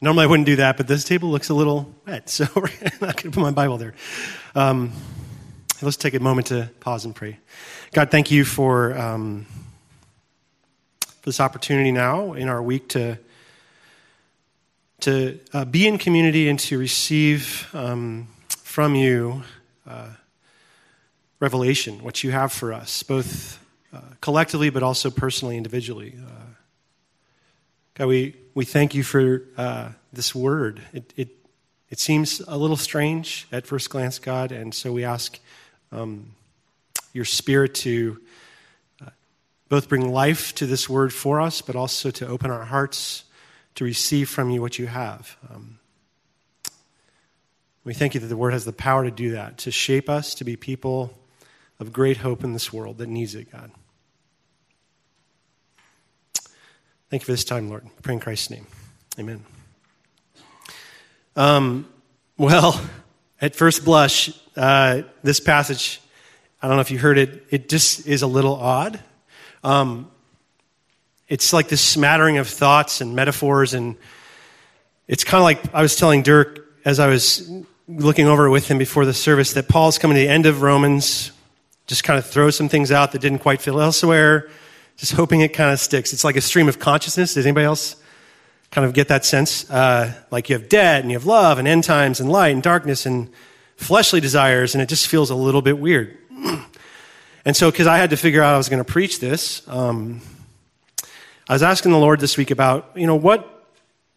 Normally I wouldn't do that, but this table looks a little wet, so I'm not going to put my Bible there. Um, let's take a moment to pause and pray. God, thank you for, um, for this opportunity now in our week to to uh, be in community and to receive um, from you uh, revelation, what you have for us, both uh, collectively but also personally, individually. Uh, God, we, we thank you for uh, this word. It, it, it seems a little strange at first glance, God, and so we ask um, your Spirit to uh, both bring life to this word for us, but also to open our hearts to receive from you what you have. Um, we thank you that the word has the power to do that, to shape us to be people of great hope in this world that needs it, God. Thank you for this time, Lord. I pray in Christ's name. Amen. Um, well, at first blush, uh, this passage, I don't know if you heard it, it just is a little odd. Um, it's like this smattering of thoughts and metaphors, and it's kind of like I was telling Dirk as I was looking over it with him before the service that Paul's coming to the end of Romans, just kind of throws some things out that didn't quite fit elsewhere just hoping it kind of sticks. It's like a stream of consciousness. Does anybody else kind of get that sense? Uh, like you have debt and you have love and end times and light and darkness and fleshly desires, and it just feels a little bit weird. and so, because I had to figure out I was going to preach this, um, I was asking the Lord this week about, you know, what,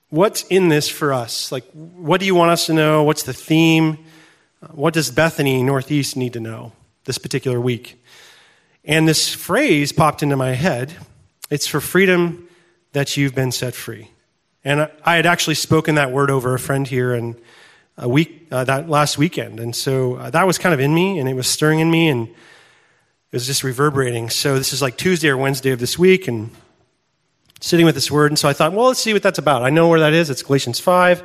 what's in this for us? Like, what do you want us to know? What's the theme? What does Bethany Northeast need to know this particular week? And this phrase popped into my head it's for freedom that you've been set free. And I had actually spoken that word over a friend here and a week uh, that last weekend, and so uh, that was kind of in me, and it was stirring in me, and it was just reverberating. So this is like Tuesday or Wednesday of this week, and sitting with this word, and so I thought, well, let's see what that's about. I know where that is. It's Galatians five,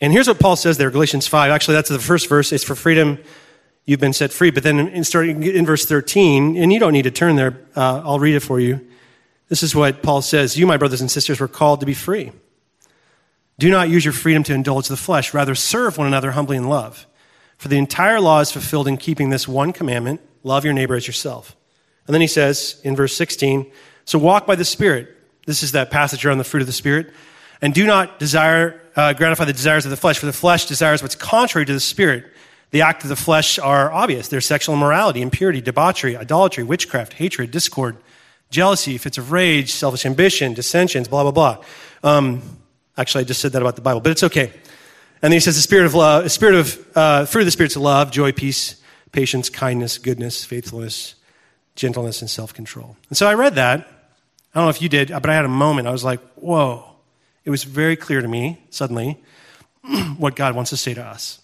and here's what Paul says there, Galatians five. Actually, that's the first verse. It's for freedom you've been set free. But then in starting in verse 13, and you don't need to turn there, uh, I'll read it for you. This is what Paul says You, my brothers and sisters, were called to be free. Do not use your freedom to indulge the flesh, rather, serve one another humbly in love. For the entire law is fulfilled in keeping this one commandment love your neighbor as yourself. And then he says in verse 16, So walk by the Spirit. This is that passage around the fruit of the Spirit. And do not desire, uh, gratify the desires of the flesh, for the flesh desires what's contrary to the Spirit the acts of the flesh are obvious. They're sexual immorality, impurity, debauchery, idolatry, witchcraft, hatred, discord, jealousy, fits of rage, selfish ambition, dissensions, blah, blah, blah. Um, actually, I just said that about the Bible, but it's okay. And then he says the spirit of love, the spirit of, uh, fruit of the spirits of love, joy, peace, patience, kindness, goodness, faithfulness, gentleness, and self-control. And so I read that. I don't know if you did, but I had a moment. I was like, whoa. It was very clear to me, suddenly, what God wants to say to us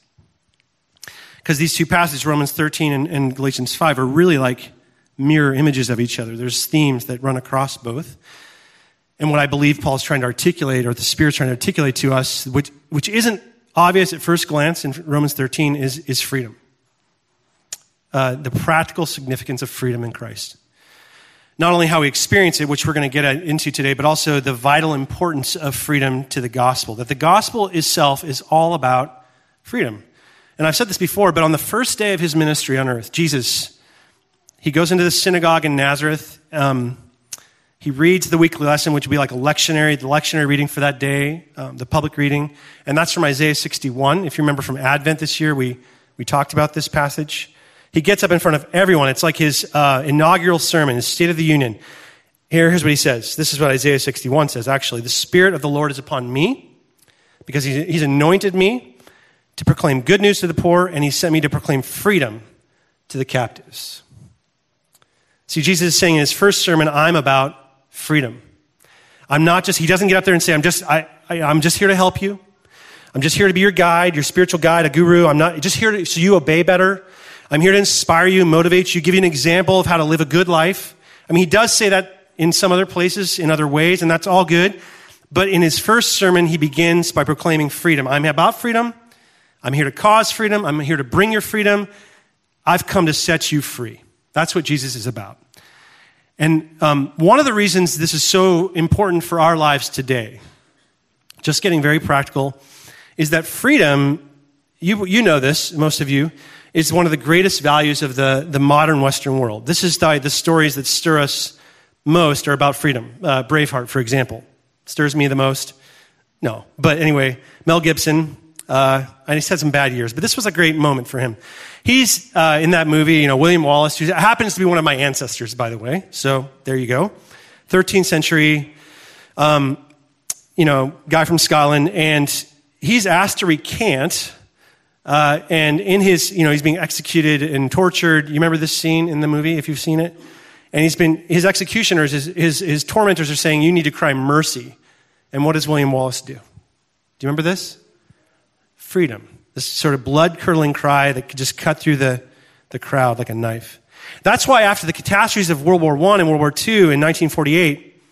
because these two passages, Romans 13 and, and, Galatians 5, are really like mirror images of each other. There's themes that run across both. And what I believe Paul's trying to articulate, or the Spirit's trying to articulate to us, which, which isn't obvious at first glance in Romans 13, is, is freedom. Uh, the practical significance of freedom in Christ. Not only how we experience it, which we're going to get into today, but also the vital importance of freedom to the gospel. That the gospel itself is all about freedom. And I've said this before, but on the first day of his ministry on earth, Jesus, he goes into the synagogue in Nazareth. Um, he reads the weekly lesson, which would be like a lectionary, the lectionary reading for that day, um, the public reading. And that's from Isaiah 61. If you remember from Advent this year, we, we talked about this passage. He gets up in front of everyone. It's like his uh, inaugural sermon, his State of the Union. Here, here's what he says. This is what Isaiah 61 says, actually. The Spirit of the Lord is upon me because he's, he's anointed me to proclaim good news to the poor, and he sent me to proclaim freedom to the captives. See, Jesus is saying in his first sermon, I'm about freedom. I'm not just, he doesn't get up there and say, I'm just, I, I, am just here to help you. I'm just here to be your guide, your spiritual guide, a guru. I'm not just here to, so you obey better. I'm here to inspire you, motivate you, give you an example of how to live a good life. I mean, he does say that in some other places, in other ways, and that's all good. But in his first sermon, he begins by proclaiming freedom. I'm about freedom. I'm here to cause freedom. I'm here to bring your freedom. I've come to set you free. That's what Jesus is about. And um, one of the reasons this is so important for our lives today, just getting very practical, is that freedom, you, you know this, most of you, is one of the greatest values of the, the modern Western world. This is the, the stories that stir us most are about freedom. Uh, Braveheart, for example, stirs me the most. No, but anyway, Mel Gibson, uh, and he's had some bad years, but this was a great moment for him. He's uh, in that movie, you know, William Wallace, who happens to be one of my ancestors, by the way. So there you go. 13th century, um, you know, guy from Scotland, and he's asked to recant. Uh, and in his, you know, he's being executed and tortured. You remember this scene in the movie, if you've seen it? And he's been, his executioners, his, his, his tormentors are saying, You need to cry mercy. And what does William Wallace do? Do you remember this? Freedom. This sort of blood curdling cry that could just cut through the, the crowd like a knife. That's why, after the catastrophes of World War I and World War II in 1948,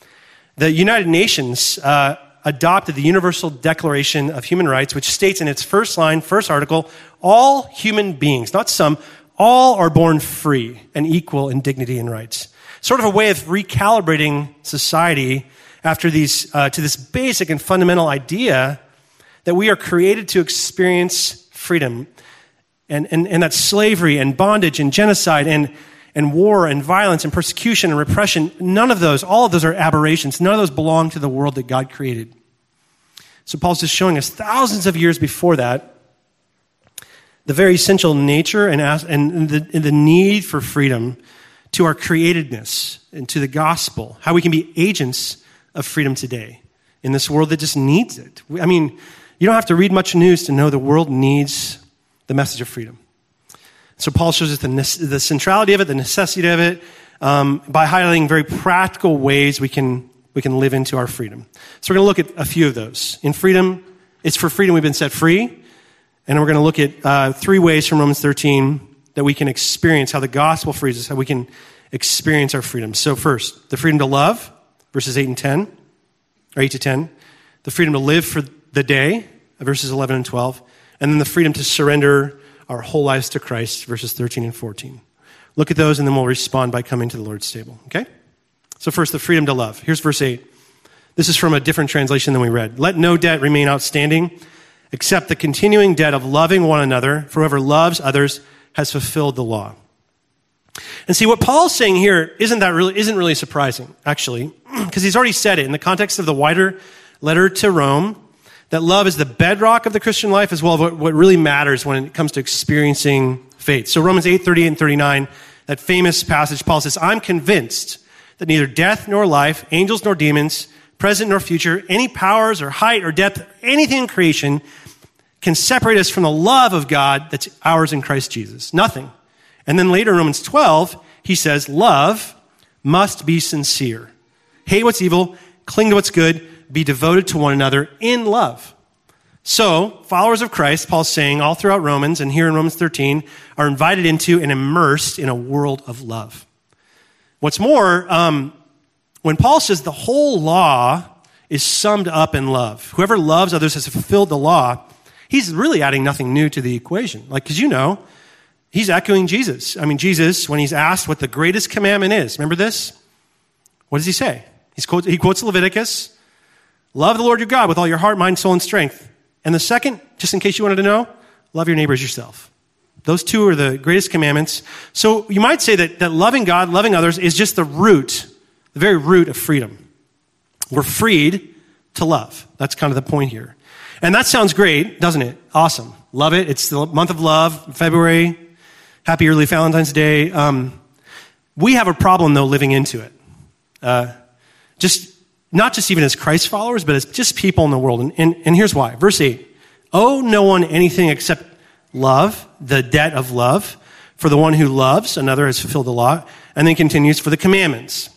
the United Nations uh, adopted the Universal Declaration of Human Rights, which states in its first line, first article, all human beings, not some, all are born free and equal in dignity and rights. Sort of a way of recalibrating society after these, uh, to this basic and fundamental idea that we are created to experience freedom. And, and, and that slavery and bondage and genocide and, and war and violence and persecution and repression, none of those, all of those are aberrations. None of those belong to the world that God created. So Paul's just showing us thousands of years before that the very essential nature and, and, the, and the need for freedom to our createdness and to the gospel, how we can be agents of freedom today in this world that just needs it. I mean, you don't have to read much news to know the world needs the message of freedom. So Paul shows us the, the centrality of it, the necessity of it, um, by highlighting very practical ways we can, we can live into our freedom. So we're going to look at a few of those. In freedom, it's for freedom we've been set free. And we're going to look at uh, three ways from Romans 13 that we can experience how the gospel frees us, how we can experience our freedom. So, first, the freedom to love, verses 8 and 10, or 8 to 10. The freedom to live for the day, verses 11 and 12. And then the freedom to surrender our whole lives to Christ, verses 13 and 14. Look at those, and then we'll respond by coming to the Lord's table. Okay? So, first, the freedom to love. Here's verse 8. This is from a different translation than we read. Let no debt remain outstanding except the continuing debt of loving one another, for whoever loves others has fulfilled the law. And see, what Paul's saying here isn't that really, isn't really surprising, actually, because he's already said it in the context of the wider letter to Rome, that love is the bedrock of the Christian life as well as what, what really matters when it comes to experiencing faith. So Romans 8, 38 and 39, that famous passage, Paul says, I'm convinced that neither death nor life, angels nor demons, present nor future, any powers or height or depth, anything in creation can separate us from the love of God that's ours in Christ Jesus? Nothing. And then later in Romans 12, he says, love must be sincere. Hate what's evil, cling to what's good, be devoted to one another in love. So, followers of Christ, Paul's saying all throughout Romans and here in Romans 13, are invited into and immersed in a world of love. What's more, um, when Paul says the whole law is summed up in love, whoever loves others has fulfilled the law, he's really adding nothing new to the equation. Like, because you know, he's echoing Jesus. I mean, Jesus, when he's asked what the greatest commandment is, remember this? What does he say? He's he quotes Leviticus Love the Lord your God with all your heart, mind, soul, and strength. And the second, just in case you wanted to know, love your neighbors yourself. Those two are the greatest commandments. So you might say that, that loving God, loving others is just the root, the very root of freedom. We're freed to love. That's kind of the point here. And that sounds great, doesn't it? Awesome. Love it. It's the month of love, February. Happy early Valentine's Day. Um, we have a problem, though, living into it. Uh, just not just even as Christ followers, but as just people in the world. And, and, and here's why. Verse 8 Owe no one anything except love, the debt of love. For the one who loves, another has fulfilled the law. And then continues for the commandments.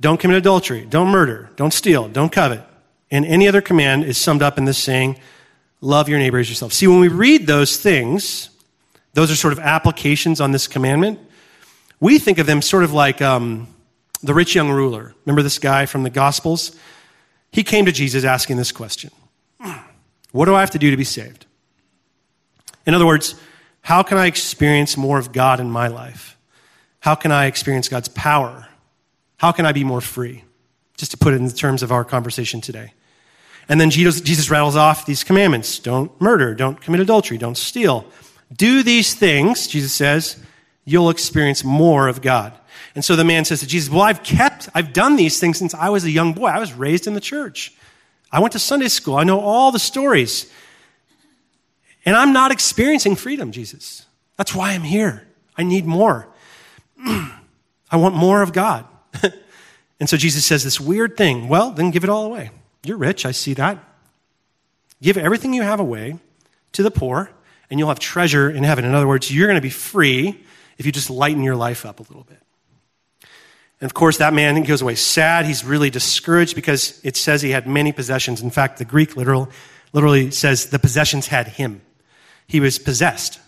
Don't commit adultery. Don't murder. Don't steal. Don't covet. And any other command is summed up in this saying, love your neighbor as yourself. See, when we read those things, those are sort of applications on this commandment. We think of them sort of like um, the rich young ruler. Remember this guy from the Gospels? He came to Jesus asking this question What do I have to do to be saved? In other words, how can I experience more of God in my life? How can I experience God's power? How can I be more free? Just to put it in the terms of our conversation today. And then Jesus, Jesus rattles off these commandments don't murder, don't commit adultery, don't steal. Do these things, Jesus says, you'll experience more of God. And so the man says to Jesus, Well, I've kept, I've done these things since I was a young boy. I was raised in the church. I went to Sunday school. I know all the stories. And I'm not experiencing freedom, Jesus. That's why I'm here. I need more. I want more of God. and so Jesus says this weird thing. Well, then give it all away. You're rich. I see that. Give everything you have away to the poor, and you'll have treasure in heaven. In other words, you're going to be free if you just lighten your life up a little bit. And of course, that man goes away sad. He's really discouraged because it says he had many possessions. In fact, the Greek literal, literally says the possessions had him. He was possessed.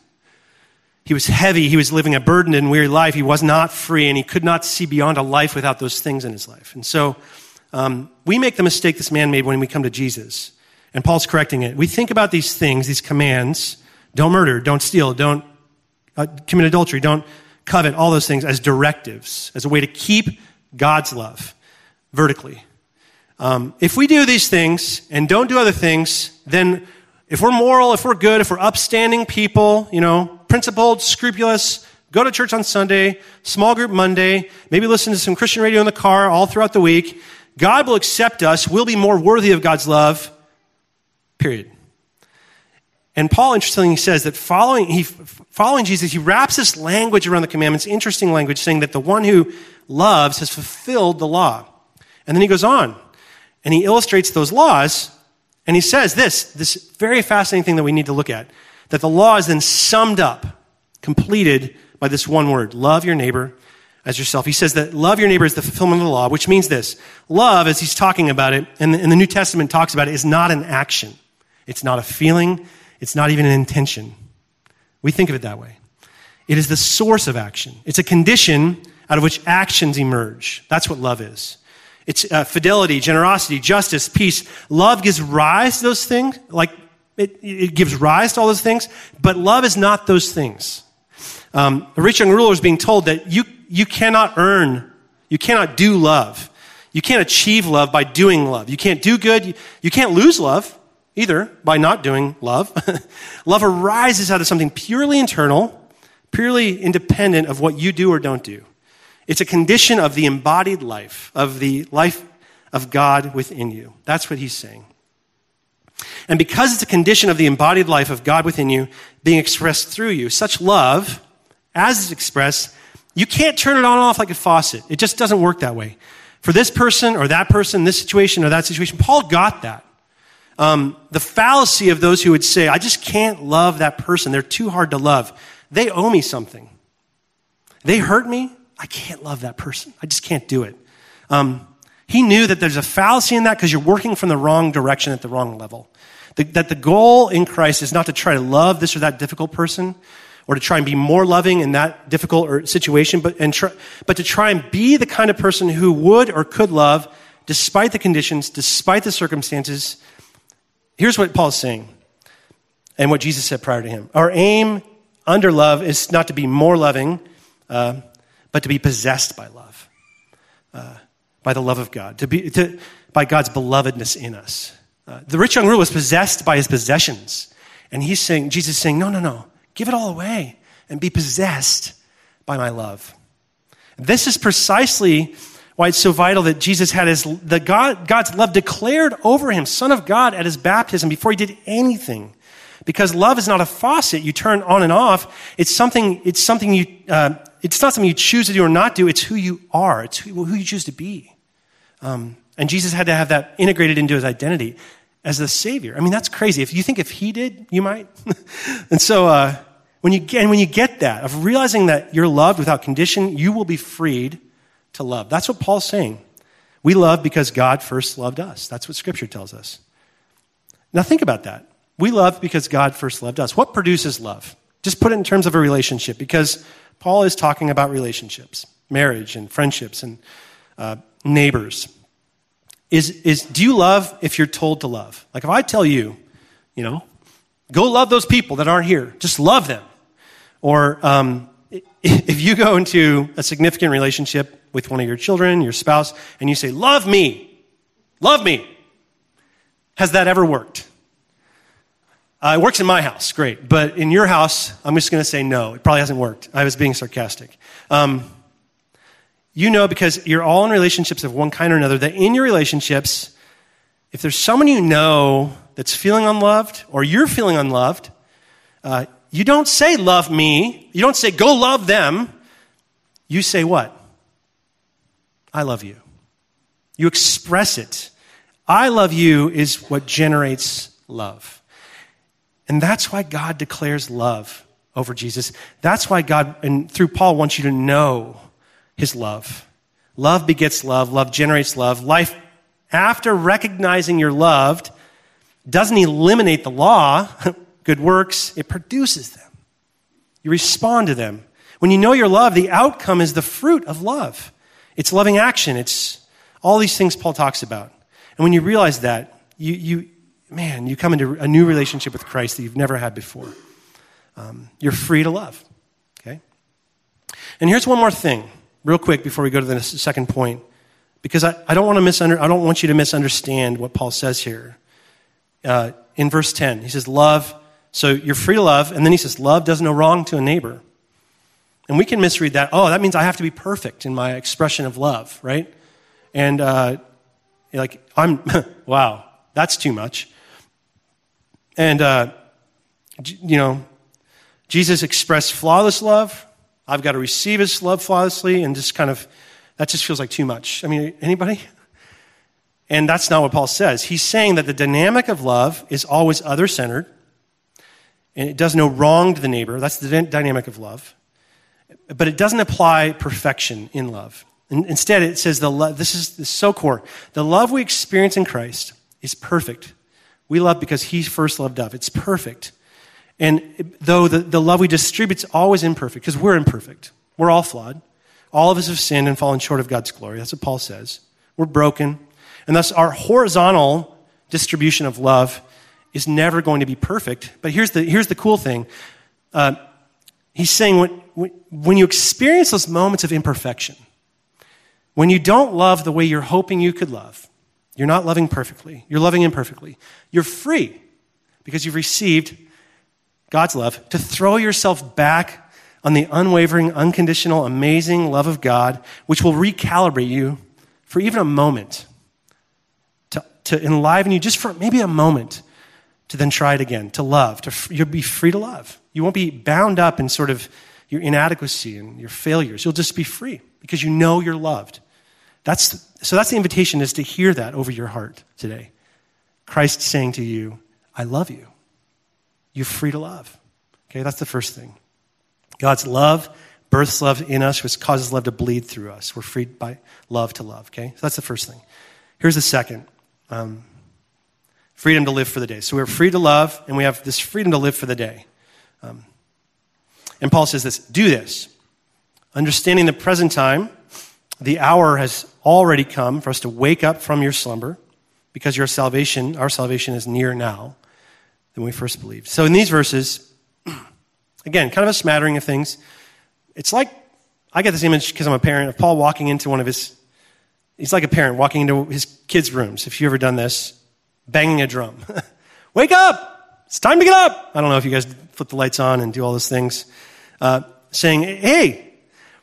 He was heavy. He was living a burdened and weary life. He was not free, and he could not see beyond a life without those things in his life. And so um, we make the mistake this man made when we come to Jesus. And Paul's correcting it. We think about these things, these commands don't murder, don't steal, don't uh, commit adultery, don't covet, all those things as directives, as a way to keep God's love vertically. Um, if we do these things and don't do other things, then if we're moral, if we're good, if we're upstanding people, you know, principled, scrupulous, go to church on Sunday, small group Monday, maybe listen to some Christian radio in the car all throughout the week, God will accept us. We'll be more worthy of God's love, period. And Paul, interestingly, says that following, he, following Jesus, he wraps this language around the commandments, interesting language, saying that the one who loves has fulfilled the law. And then he goes on and he illustrates those laws and he says this, this very fascinating thing that we need to look at, that the law is then summed up, completed by this one word, love your neighbor as yourself. He says that love your neighbor is the fulfillment of the law, which means this. Love, as he's talking about it, and the, and the New Testament talks about it, is not an action. It's not a feeling. It's not even an intention. We think of it that way. It is the source of action. It's a condition out of which actions emerge. That's what love is. It's uh, fidelity, generosity, justice, peace. Love gives rise to those things, like it, it gives rise to all those things, but love is not those things. Um, a rich young ruler is being told that you, you cannot earn, you cannot do love. You can't achieve love by doing love. You can't do good. You, you can't lose love either by not doing love. love arises out of something purely internal, purely independent of what you do or don't do. It's a condition of the embodied life, of the life of God within you. That's what he's saying. And because it's a condition of the embodied life of God within you being expressed through you, such love, as it's expressed, you can't turn it on and off like a faucet. It just doesn't work that way. For this person or that person, this situation or that situation, Paul got that um, the fallacy of those who would say, I just can't love that person. They're too hard to love. They owe me something. They hurt me. I can't love that person. I just can't do it. Um, he knew that there's a fallacy in that because you're working from the wrong direction at the wrong level. The, that the goal in Christ is not to try to love this or that difficult person or to try and be more loving in that difficult or situation, but, and try, but to try and be the kind of person who would or could love despite the conditions, despite the circumstances, Here's what Paul's saying and what Jesus said prior to him. Our aim under love is not to be more loving, uh, but to be possessed by love, uh, by the love of God, to be, to, by God's belovedness in us. Uh, the rich young ruler was possessed by his possessions. And he's saying, Jesus is saying, no, no, no, give it all away and be possessed by my love. This is precisely why it's so vital that Jesus had his, the God, God's love declared over him, Son of God, at his baptism before he did anything. Because love is not a faucet you turn on and off. It's something, it's something you, uh, it's not something you choose to do or not do. It's who you are. It's who, who you choose to be. Um, and Jesus had to have that integrated into his identity as the Savior. I mean, that's crazy. If you think if he did, you might. and so, uh, when you and when you get that, of realizing that you're loved without condition, you will be freed to love. That's what Paul's saying. We love because God first loved us. That's what Scripture tells us. Now, think about that. We love because God first loved us. What produces love? Just put it in terms of a relationship because Paul is talking about relationships, marriage, and friendships, and uh, neighbors. Is, is, do you love if you're told to love? Like if I tell you, you know, go love those people that aren't here, just love them. Or um, if you go into a significant relationship with one of your children, your spouse, and you say, Love me, love me. Has that ever worked? Uh, it works in my house, great. But in your house, I'm just going to say no. It probably hasn't worked. I was being sarcastic. Um, you know, because you're all in relationships of one kind or another, that in your relationships, if there's someone you know that's feeling unloved or you're feeling unloved, uh, you don't say, love me. You don't say, go love them. You say, what? I love you. You express it. I love you is what generates love. And that's why God declares love over Jesus. That's why God, and through Paul, wants you to know his love. Love begets love. Love generates love. Life, after recognizing you're loved, doesn't eliminate the law, good works, it produces them. You respond to them. When you know your love, the outcome is the fruit of love. It's loving action. It's all these things Paul talks about. And when you realize that, you, you man, you come into a new relationship with Christ that you've never had before. Um, you're free to love. Okay? And here's one more thing, real quick, before we go to the second point, because I, I don't want to misunder, I don't want you to misunderstand what Paul says here. Uh, in verse 10, he says, Love, so you're free to love, and then he says, Love does no wrong to a neighbor. And we can misread that. Oh, that means I have to be perfect in my expression of love, right? And uh, like, I'm, wow, that's too much. And, uh, you know, Jesus expressed flawless love. I've got to receive his love flawlessly, and just kind of, that just feels like too much. I mean, anybody? And that's not what Paul says. He's saying that the dynamic of love is always other centered, and it does no wrong to the neighbor. That's the dynamic of love. But it doesn't apply perfection in love. Instead, it says the love, this is, this is so core. The love we experience in Christ is perfect. We love because he first loved us. It's perfect. And though the, the love we distribute is always imperfect, because we're imperfect, we're all flawed. All of us have sinned and fallen short of God's glory. That's what Paul says. We're broken. And thus, our horizontal distribution of love is never going to be perfect. But here's the, here's the cool thing. Uh, he's saying when, when you experience those moments of imperfection, when you don't love the way you're hoping you could love, you're not loving perfectly, you're loving imperfectly, you're free because you've received God's love to throw yourself back on the unwavering, unconditional, amazing love of God, which will recalibrate you for even a moment, to, to enliven you just for maybe a moment, to then try it again, to love, to, you'll be free to love. You won't be bound up in sort of your inadequacy and your failures. You'll just be free because you know you're loved. That's, so that's the invitation is to hear that over your heart today. Christ saying to you, I love you. You're free to love. Okay, that's the first thing. God's love births love in us, which causes love to bleed through us. We're freed by love to love. Okay, so that's the first thing. Here's the second um, freedom to live for the day. So we're free to love, and we have this freedom to live for the day. Um, and Paul says this do this, understanding the present time the hour has already come for us to wake up from your slumber because your salvation, our salvation, is near now than we first believed. So in these verses, again, kind of a smattering of things. It's like, I get this image because I'm a parent of Paul walking into one of his, he's like a parent walking into his kids' rooms, if you've ever done this, banging a drum. Wake up! It's time to get up! I don't know if you guys flip the lights on and do all those things. Uh, saying, hey,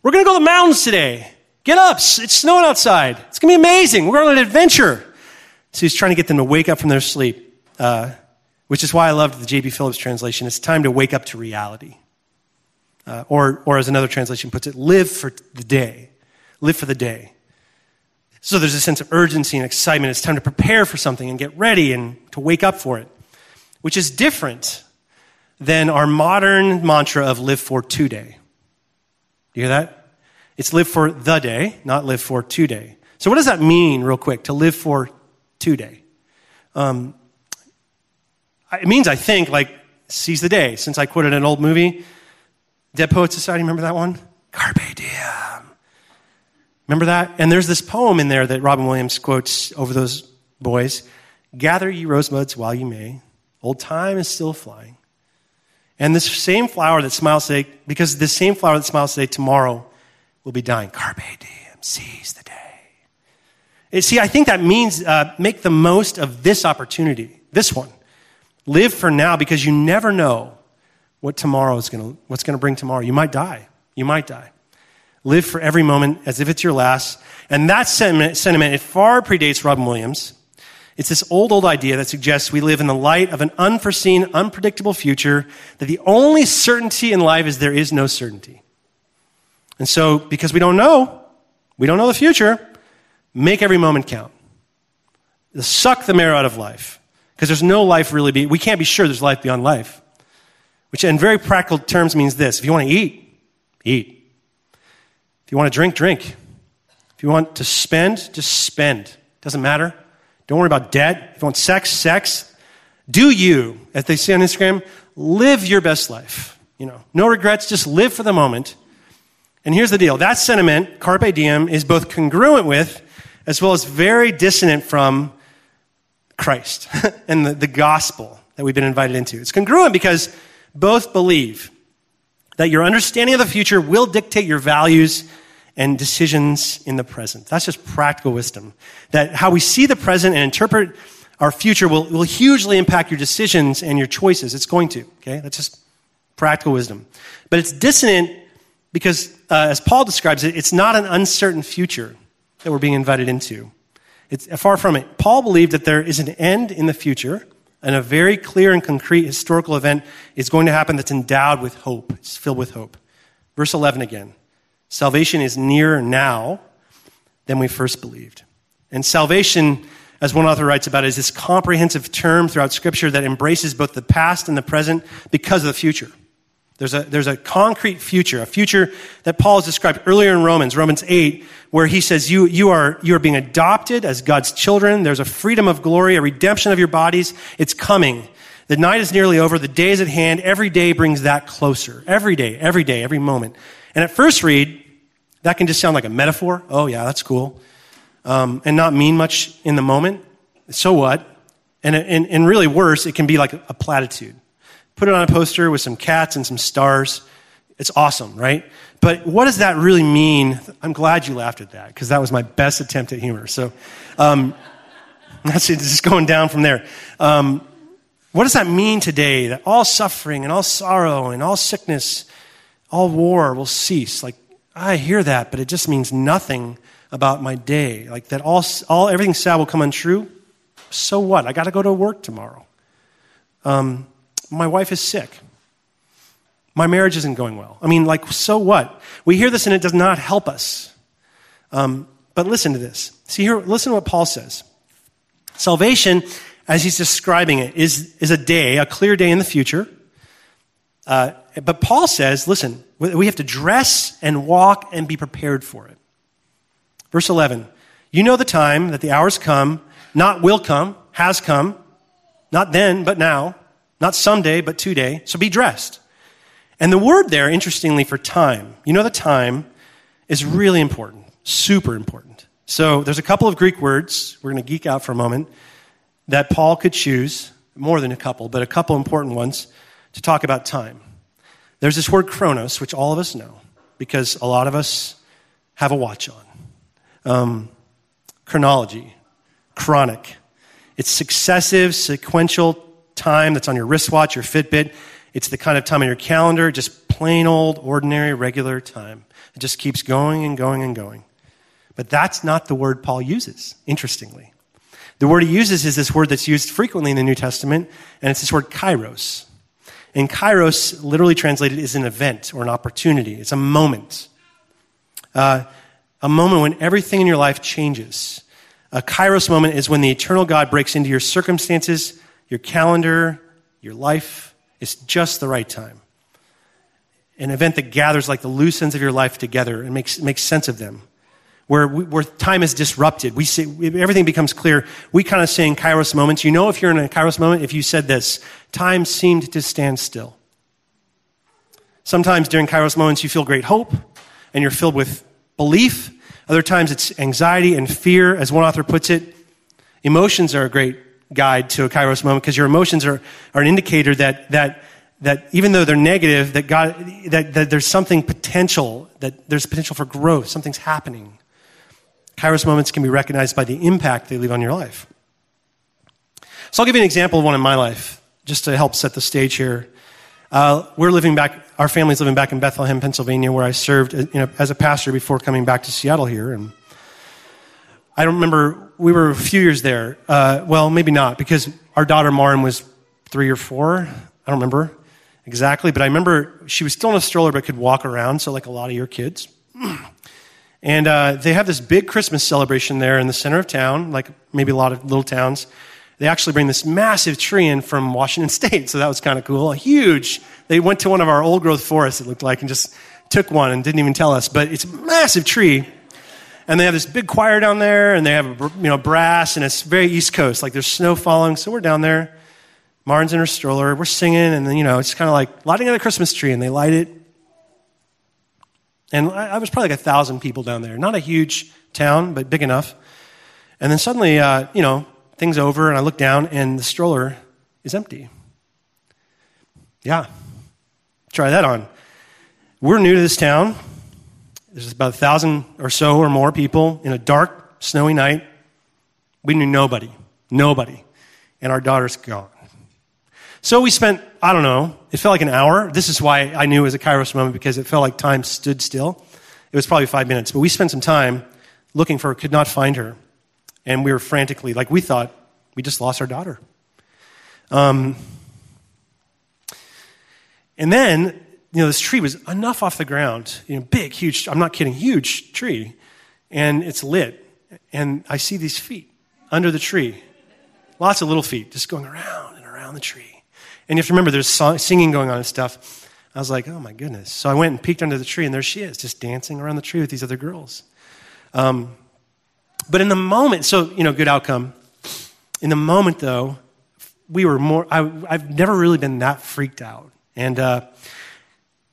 we're going to go to the mountains today. Get up. It's snowing outside. It's going to be amazing. We're on an adventure. So he's trying to get them to wake up from their sleep, uh, which is why I loved the J.B. Phillips translation. It's time to wake up to reality. Uh, or, or as another translation puts it, live for the day. Live for the day. So there's a sense of urgency and excitement. It's time to prepare for something and get ready and to wake up for it, which is different than our modern mantra of live for today. You hear that? It's live for the day, not live for today. So, what does that mean, real quick, to live for today? Um, it means, I think, like, seize the day. Since I quoted an old movie, Dead Poet Society, remember that one? Carpe diem. Remember that? And there's this poem in there that Robin Williams quotes over those boys Gather ye rosebuds while ye may, old time is still flying. And this same flower that smiles today, because this same flower that smiles today, tomorrow will be dying. Carpe diem, seize the day. See, I think that means uh, make the most of this opportunity, this one. Live for now because you never know what tomorrow is going to, what's going to bring tomorrow. You might die. You might die. Live for every moment as if it's your last. And that sentiment, sentiment it far predates Robin Williams. It's this old, old idea that suggests we live in the light of an unforeseen, unpredictable future, that the only certainty in life is there is no certainty. And so, because we don't know, we don't know the future, make every moment count. Suck the marrow out of life. Because there's no life really be, we can't be sure there's life beyond life. Which in very practical terms means this. If you want to eat, eat. If you want to drink, drink. If you want to spend, just spend. Doesn't matter. Don't worry about debt. If you want sex, sex. Do you, as they say on Instagram, live your best life. You know, no regrets, just live for the moment. And here's the deal. That sentiment, carpe diem, is both congruent with as well as very dissonant from Christ and the, the gospel that we've been invited into. It's congruent because both believe that your understanding of the future will dictate your values and decisions in the present. That's just practical wisdom. That how we see the present and interpret our future will, will hugely impact your decisions and your choices. It's going to, okay? That's just practical wisdom. But it's dissonant because, uh, as Paul describes it, it's not an uncertain future that we're being invited into. It's far from it. Paul believed that there is an end in the future, and a very clear and concrete historical event is going to happen that's endowed with hope. It's filled with hope. Verse 11 again. Salvation is nearer now than we first believed. And salvation, as one author writes about it, is this comprehensive term throughout Scripture that embraces both the past and the present because of the future. There's a, there's a concrete future, a future that Paul has described earlier in Romans, Romans 8, where he says you, you, are, you are being adopted as God's children. There's a freedom of glory, a redemption of your bodies. It's coming. The night is nearly over. The day is at hand. Every day brings that closer. Every day, every day, every moment. And at first read, that can just sound like a metaphor. Oh, yeah, that's cool. Um, and not mean much in the moment. So what? And, and, and really worse, it can be like a platitude put it on a poster with some cats and some stars. It's awesome, right? But what does that really mean? I'm glad you laughed at that because that was my best attempt at humor. So um, that's just going down from there. Um, what does that mean today that all suffering and all sorrow and all sickness, all war will cease? Like, I hear that, but it just means nothing about my day. Like that all, all everything sad will come untrue. So what? I got to go to work tomorrow. Um, my wife is sick. My marriage isn't going well. I mean, like, so what? We hear this and it does not help us. Um, but listen to this. See here, listen to what Paul says. Salvation, as he's describing it, is, is a day, a clear day in the future. Uh, but Paul says, listen, we have to dress and walk and be prepared for it. Verse 11 You know the time that the hours come, not will come, has come, not then, but now not someday, but today. So be dressed. And the word there, interestingly, for time, you know, the time is really important, super important. So there's a couple of Greek words, we're going to geek out for a moment, that Paul could choose, more than a couple, but a couple important ones to talk about time. There's this word chronos, which all of us know, because a lot of us have a watch on. Um, chronology, chronic. It's successive, sequential time that's on your wristwatch, your Fitbit. It's the kind of time on your calendar, just plain old, ordinary, regular time. It just keeps going and going and going. But that's not the word Paul uses, interestingly. The word he uses is this word that's used frequently in the New Testament, and it's this word kairos. And kairos, literally translated, is an event or an opportunity. It's a moment. Uh, a moment when everything in your life changes. A kairos moment is when the eternal God breaks into your circumstances your calendar, your life. It's just the right time. An event that gathers like the loose ends of your life together and makes, makes sense of them. Where, where time is disrupted. We see, everything becomes clear. We kind of say in Kairos moments, you know if you're in a Kairos moment if you said this, time seemed to stand still. Sometimes during Kairos moments you feel great hope and you're filled with belief. Other times it's anxiety and fear. As one author puts it, emotions are a great guide to a kairos moment because your emotions are, are an indicator that, that, that even though they're negative, that, God, that, that there's something potential, that there's potential for growth, something's happening. Kairos moments can be recognized by the impact they leave on your life. So I'll give you an example of one in my life, just to help set the stage here. Uh, we're living back, our family's living back in Bethlehem, Pennsylvania, where I served uh, you know, as a pastor before coming back to Seattle here. And I don't remember, we were a few years there. Uh, well, maybe not, because our daughter Marin was three or four. I don't remember exactly, but I remember she was still in a stroller but could walk around, so like a lot of your kids. And uh, they have this big Christmas celebration there in the center of town, like maybe a lot of little towns. They actually bring this massive tree in from Washington State, so that was kind of cool. A huge. They went to one of our old growth forests, it looked like, and just took one and didn't even tell us. But it's a massive tree. And they have this big choir down there, and they have you know brass, and it's very East Coast. Like there's snow falling, so we're down there. Marin's in her stroller. We're singing, and then you know it's kind of like lighting on a Christmas tree, and they light it, and I, I was probably like a thousand people down there. Not a huge town, but big enough. And then suddenly, uh, you know, things over, and I look down, and the stroller is empty. Yeah, try that on. We're new to this town. There's about a thousand or so or more people in a dark, snowy night. We knew nobody, nobody. And our daughter's gone. So we spent, I don't know, it felt like an hour. This is why I knew it was a Kairos moment because it felt like time stood still. It was probably five minutes, but we spent some time looking for her, could not find her. And we were frantically, like we thought, we just lost our daughter. Um, and then, you know, this tree was enough off the ground, you know, big, huge, I'm not kidding, huge tree, and it's lit. And I see these feet under the tree. Lots of little feet just going around and around the tree. And you have to remember, there's song, singing going on and stuff. I was like, oh my goodness. So I went and peeked under the tree, and there she is, just dancing around the tree with these other girls. Um, but in the moment, so, you know, good outcome. In the moment, though, we were more, I, have never really been that freaked out. And uh,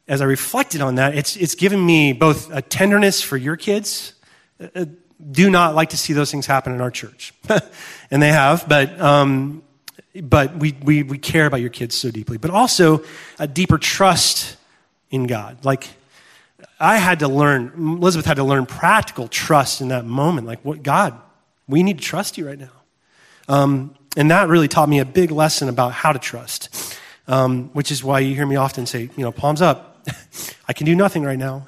as I reflected on that, it's, it's given me both a tenderness for your kids. Uh, do not like to see those things happen in our church. and they have, but um, but we, we, we care about your kids so deeply. But also a deeper trust in God. Like, I had to learn, Elizabeth had to learn practical trust in that moment. Like, what, God, we need to trust you right now. Um, and that really taught me a big lesson about how to trust, um, which is why you hear me often say, you know, palms up. I can do nothing right now.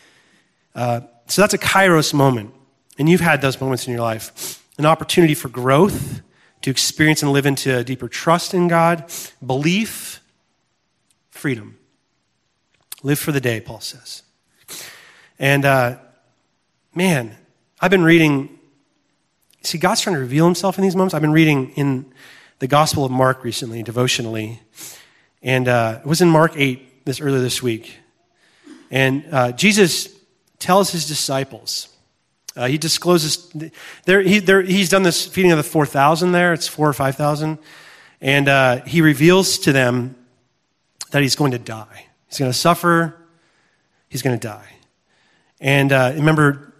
uh, so that's a kairos moment. And you've had those moments in your life an opportunity for growth to experience and live into a deeper trust in God, belief, freedom. Live for the day, Paul says. And uh, man, I've been reading. See, God's trying to reveal himself in these moments. I've been reading in the Gospel of Mark recently, devotionally. And uh, it was in Mark 8 this earlier this week. And uh, Jesus tells his disciples, uh, he discloses, there, he, there, he's done this feeding of the 4,000 there, it's 4 or 5,000. And uh, he reveals to them that he's going to die. He's going to suffer, he's going to die. And uh, remember,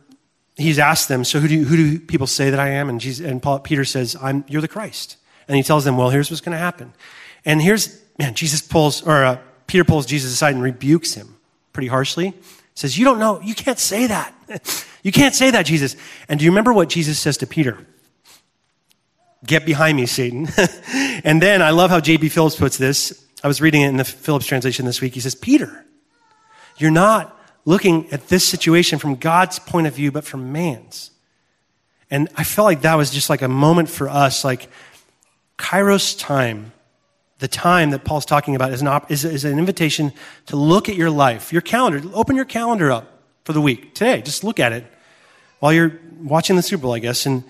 he's asked them, So who do, you, who do people say that I am? And, Jesus, and Paul, Peter says, I'm, You're the Christ. And he tells them, Well, here's what's going to happen. And here's, man, Jesus pulls, or uh, Peter pulls Jesus aside and rebukes him pretty harshly. Says, You don't know, you can't say that. You can't say that, Jesus. And do you remember what Jesus says to Peter? Get behind me, Satan. and then I love how J.B. Phillips puts this. I was reading it in the Phillips translation this week. He says, Peter, you're not looking at this situation from God's point of view, but from man's. And I felt like that was just like a moment for us, like Kairos time, the time that Paul's talking about is an, op- is, is an invitation to look at your life, your calendar. Open your calendar up for the week today. Just look at it while you're watching the Super Bowl, I guess, and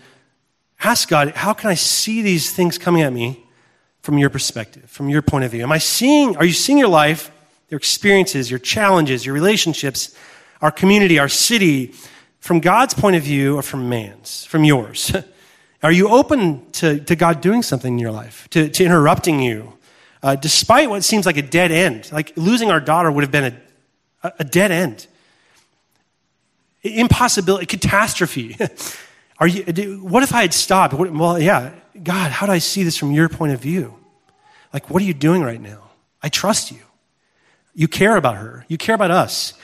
ask God, how can I see these things coming at me from your perspective, from your point of view? Am I seeing, are you seeing your life, your experiences, your challenges, your relationships, our community, our city, from God's point of view or from man's, from yours? Are you open to, to God doing something in your life, to, to interrupting you, uh, despite what seems like a dead end? Like losing our daughter would have been a, a dead end impossibility, catastrophe. Are you, what if I had stopped? Well, yeah, God, how do I see this from your point of view? Like, what are you doing right now? I trust you. You care about her. You care about us.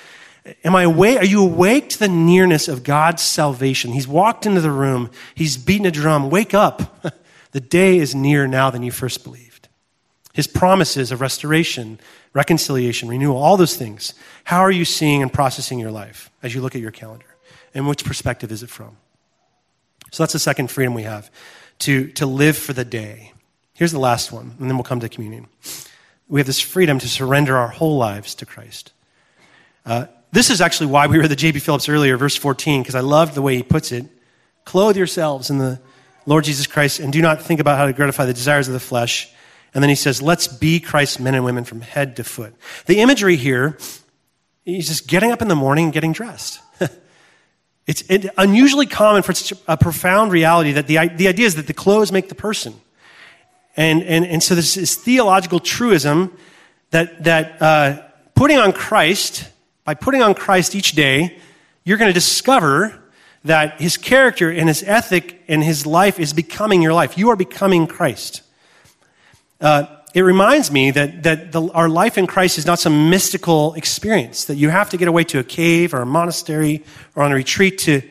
Am I awake? Are you awake to the nearness of God's salvation? He's walked into the room. He's beaten a drum. Wake up. the day is nearer now than you first believed. His promises of restoration, reconciliation, renewal, all those things. How are you seeing and processing your life as you look at your calendar? And which perspective is it from? So that's the second freedom we have to, to live for the day. Here's the last one, and then we'll come to communion. We have this freedom to surrender our whole lives to Christ. Uh, this is actually why we read the J.B. Phillips earlier, verse 14, because I loved the way he puts it. Clothe yourselves in the Lord Jesus Christ and do not think about how to gratify the desires of the flesh. And then he says, let's be Christ's men and women from head to foot. The imagery here, he's just getting up in the morning and getting dressed. it's unusually common for such a profound reality that the, the idea is that the clothes make the person. And, and, and so this is theological truism that, that uh, putting on Christ by putting on Christ each day, you're going to discover that his character and his ethic and his life is becoming your life. You are becoming Christ. Uh, it reminds me that, that the, our life in Christ is not some mystical experience, that you have to get away to a cave or a monastery or on a retreat to,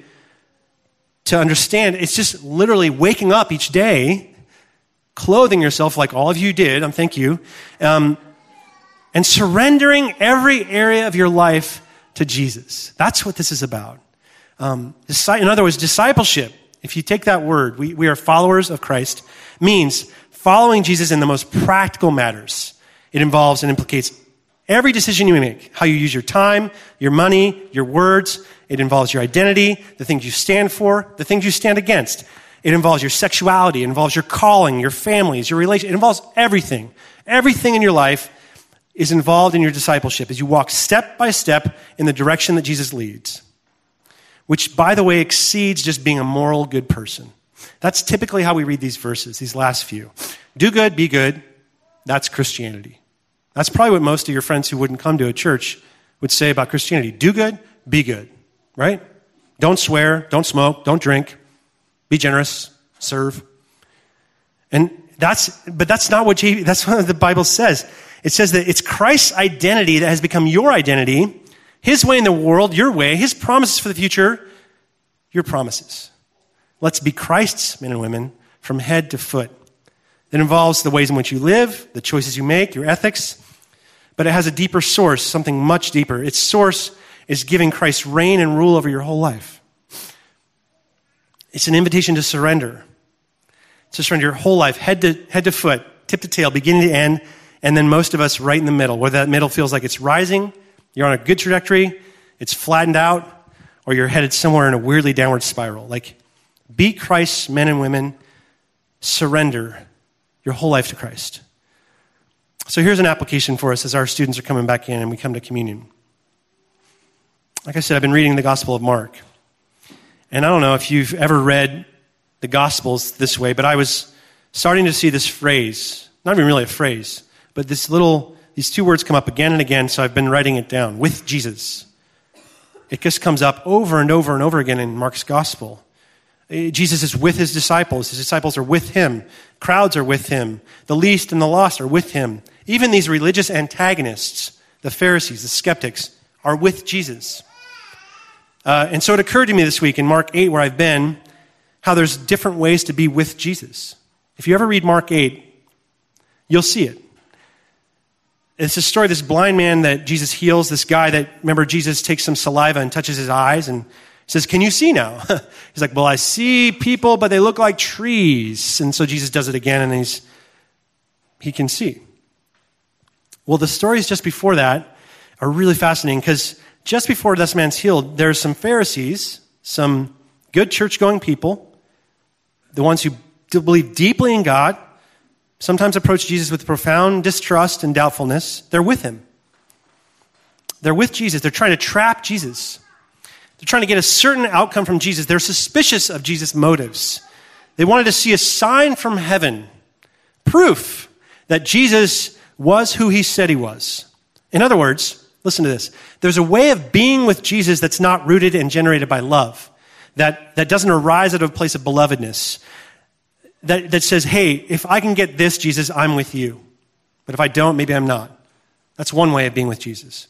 to understand. It's just literally waking up each day, clothing yourself like all of you did, I'm thank you, um, and surrendering every area of your life to Jesus. That's what this is about. Um, in other words, discipleship, if you take that word, we, we are followers of Christ, means following Jesus in the most practical matters. It involves and implicates every decision you make, how you use your time, your money, your words. It involves your identity, the things you stand for, the things you stand against. It involves your sexuality, it involves your calling, your families, your relation. It involves everything. Everything in your life is involved in your discipleship as you walk step by step in the direction that Jesus leads, which, by the way, exceeds just being a moral good person. That's typically how we read these verses, these last few. Do good, be good. That's Christianity. That's probably what most of your friends who wouldn't come to a church would say about Christianity. Do good, be good, right? Don't swear, don't smoke, don't drink, be generous, serve. And that's, but that's not what that's what the Bible says. It says that it's Christ's identity that has become your identity, His way in the world, your way, His promises for the future, your promises. Let's be Christ's men and women from head to foot. It involves the ways in which you live, the choices you make, your ethics, but it has a deeper source, something much deeper. Its source is giving Christ reign and rule over your whole life. It's an invitation to surrender, to surrender your whole life, head to, head to foot, tip to tail, beginning to end, and then most of us right in the middle, where that middle feels like it's rising, you're on a good trajectory, it's flattened out, or you're headed somewhere in a weirdly downward spiral. Like, be Christ's men and women, surrender your whole life to Christ. So here's an application for us as our students are coming back in and we come to communion. Like I said, I've been reading the Gospel of Mark. And I don't know if you've ever read the Gospels this way, but I was starting to see this phrase, not even really a phrase, but this little, these two words come up again and again, so I've been writing it down with Jesus. It just comes up over and over and over again in Mark's gospel. Eh, Jesus is with his disciples. His disciples are with him. Crowds are with him. The least and the lost are with him. Even these religious antagonists, the Pharisees, the skeptics, are with Jesus. Uh, and so it occurred to me this week in Mark 8, where I've been, how there's different ways to be with Jesus. If you ever read Mark 8, you'll see it. It's a story this blind man that Jesus heals, this guy that, remember, Jesus takes some saliva and touches his eyes and says, Can you see now? he's like, Well, I see people, but they look like trees. And so Jesus does it again and he's, he can see. Well, the stories just before that are really fascinating because just before this man's healed, there's some Pharisees, some good church going people, the ones who believe deeply in God sometimes approach Jesus with profound distrust and doubtfulness, they're with him. They're with Jesus. They're trying to trap Jesus. They're trying to get a certain outcome from Jesus. They're suspicious of Jesus' motives. They wanted to see a sign from heaven, proof that Jesus was who he said he was. In other words, listen to this. There's a way of being with Jesus that's not rooted and generated by love, that, that doesn't arise out of a place of belovedness, that, that says, hey, if I can get this, Jesus, I'm with you. But if I don't, maybe I'm not. That's one way of being with Jesus.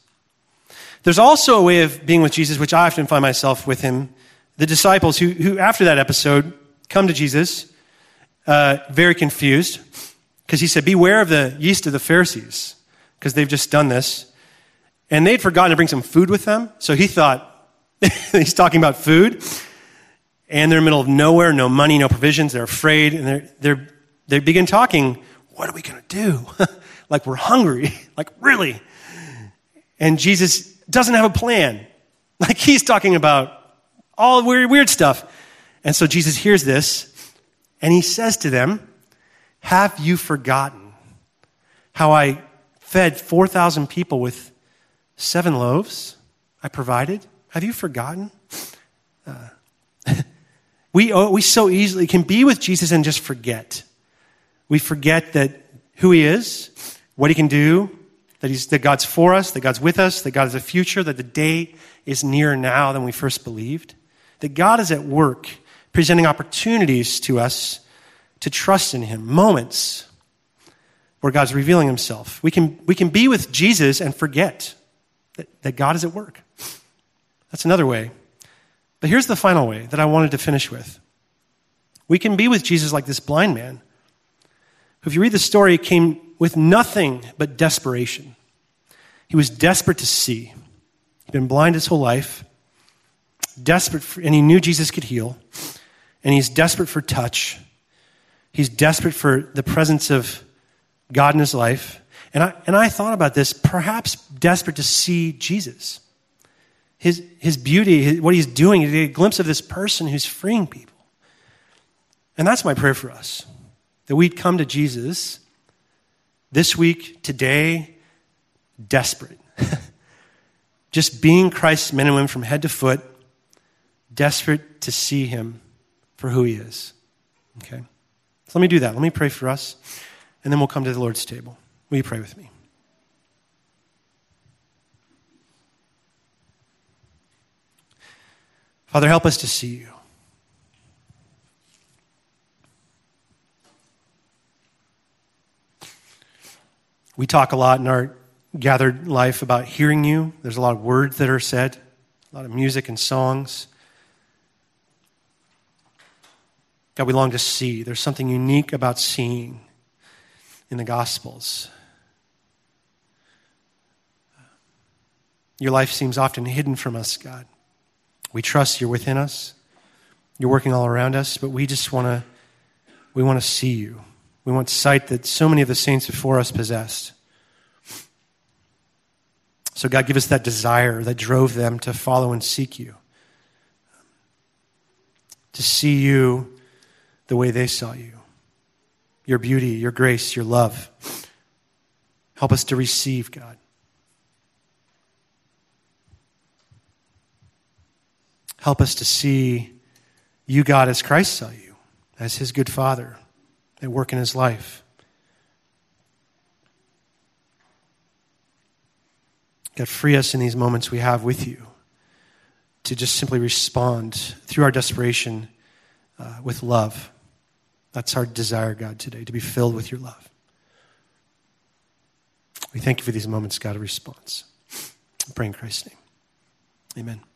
There's also a way of being with Jesus, which I often find myself with him. The disciples who, who after that episode, come to Jesus, uh, very confused, because he said, Beware of the yeast of the Pharisees, because they've just done this. And they'd forgotten to bring some food with them. So he thought, he's talking about food. And they're in the middle of nowhere, no money, no provisions. They're afraid. And they're, they're, they begin talking, What are we going to do? like we're hungry. like, really? And Jesus doesn't have a plan. Like he's talking about all weird, weird stuff. And so Jesus hears this and he says to them, Have you forgotten how I fed 4,000 people with seven loaves I provided? Have you forgotten? Uh, we, we so easily can be with Jesus and just forget. We forget that who he is, what he can do, that, he's, that God's for us, that God's with us, that God has a future, that the day is nearer now than we first believed, that God is at work presenting opportunities to us to trust in him, moments where God's revealing himself. We can, we can be with Jesus and forget that, that God is at work. That's another way. But here's the final way that I wanted to finish with. We can be with Jesus like this blind man, if you read the story, came with nothing but desperation. He was desperate to see. He'd been blind his whole life, desperate, for, and he knew Jesus could heal. And he's desperate for touch. He's desperate for the presence of God in his life. And I, and I thought about this, perhaps desperate to see Jesus. His, his beauty, his, what he's doing, to get a glimpse of this person who's freeing people. And that's my prayer for us that we'd come to Jesus this week, today, desperate. Just being Christ's men and women from head to foot, desperate to see him for who he is. Okay? So let me do that. Let me pray for us, and then we'll come to the Lord's table. Will you pray with me? Father, help us to see you. We talk a lot in our gathered life about hearing you. There's a lot of words that are said, a lot of music and songs. God, we long to see. There's something unique about seeing in the Gospels. Your life seems often hidden from us, God. We trust you're within us. You're working all around us, but we just want to we want to see you. We want sight that so many of the saints before us possessed. So, God, give us that desire that drove them to follow and seek you, to see you the way they saw you your beauty, your grace, your love. Help us to receive, God. Help us to see you, God, as Christ saw you, as his good father at work in his life. God, free us in these moments we have with you to just simply respond through our desperation uh, with love. That's our desire, God, today, to be filled with your love. We thank you for these moments, God, of response. I pray in Christ's name. Amen.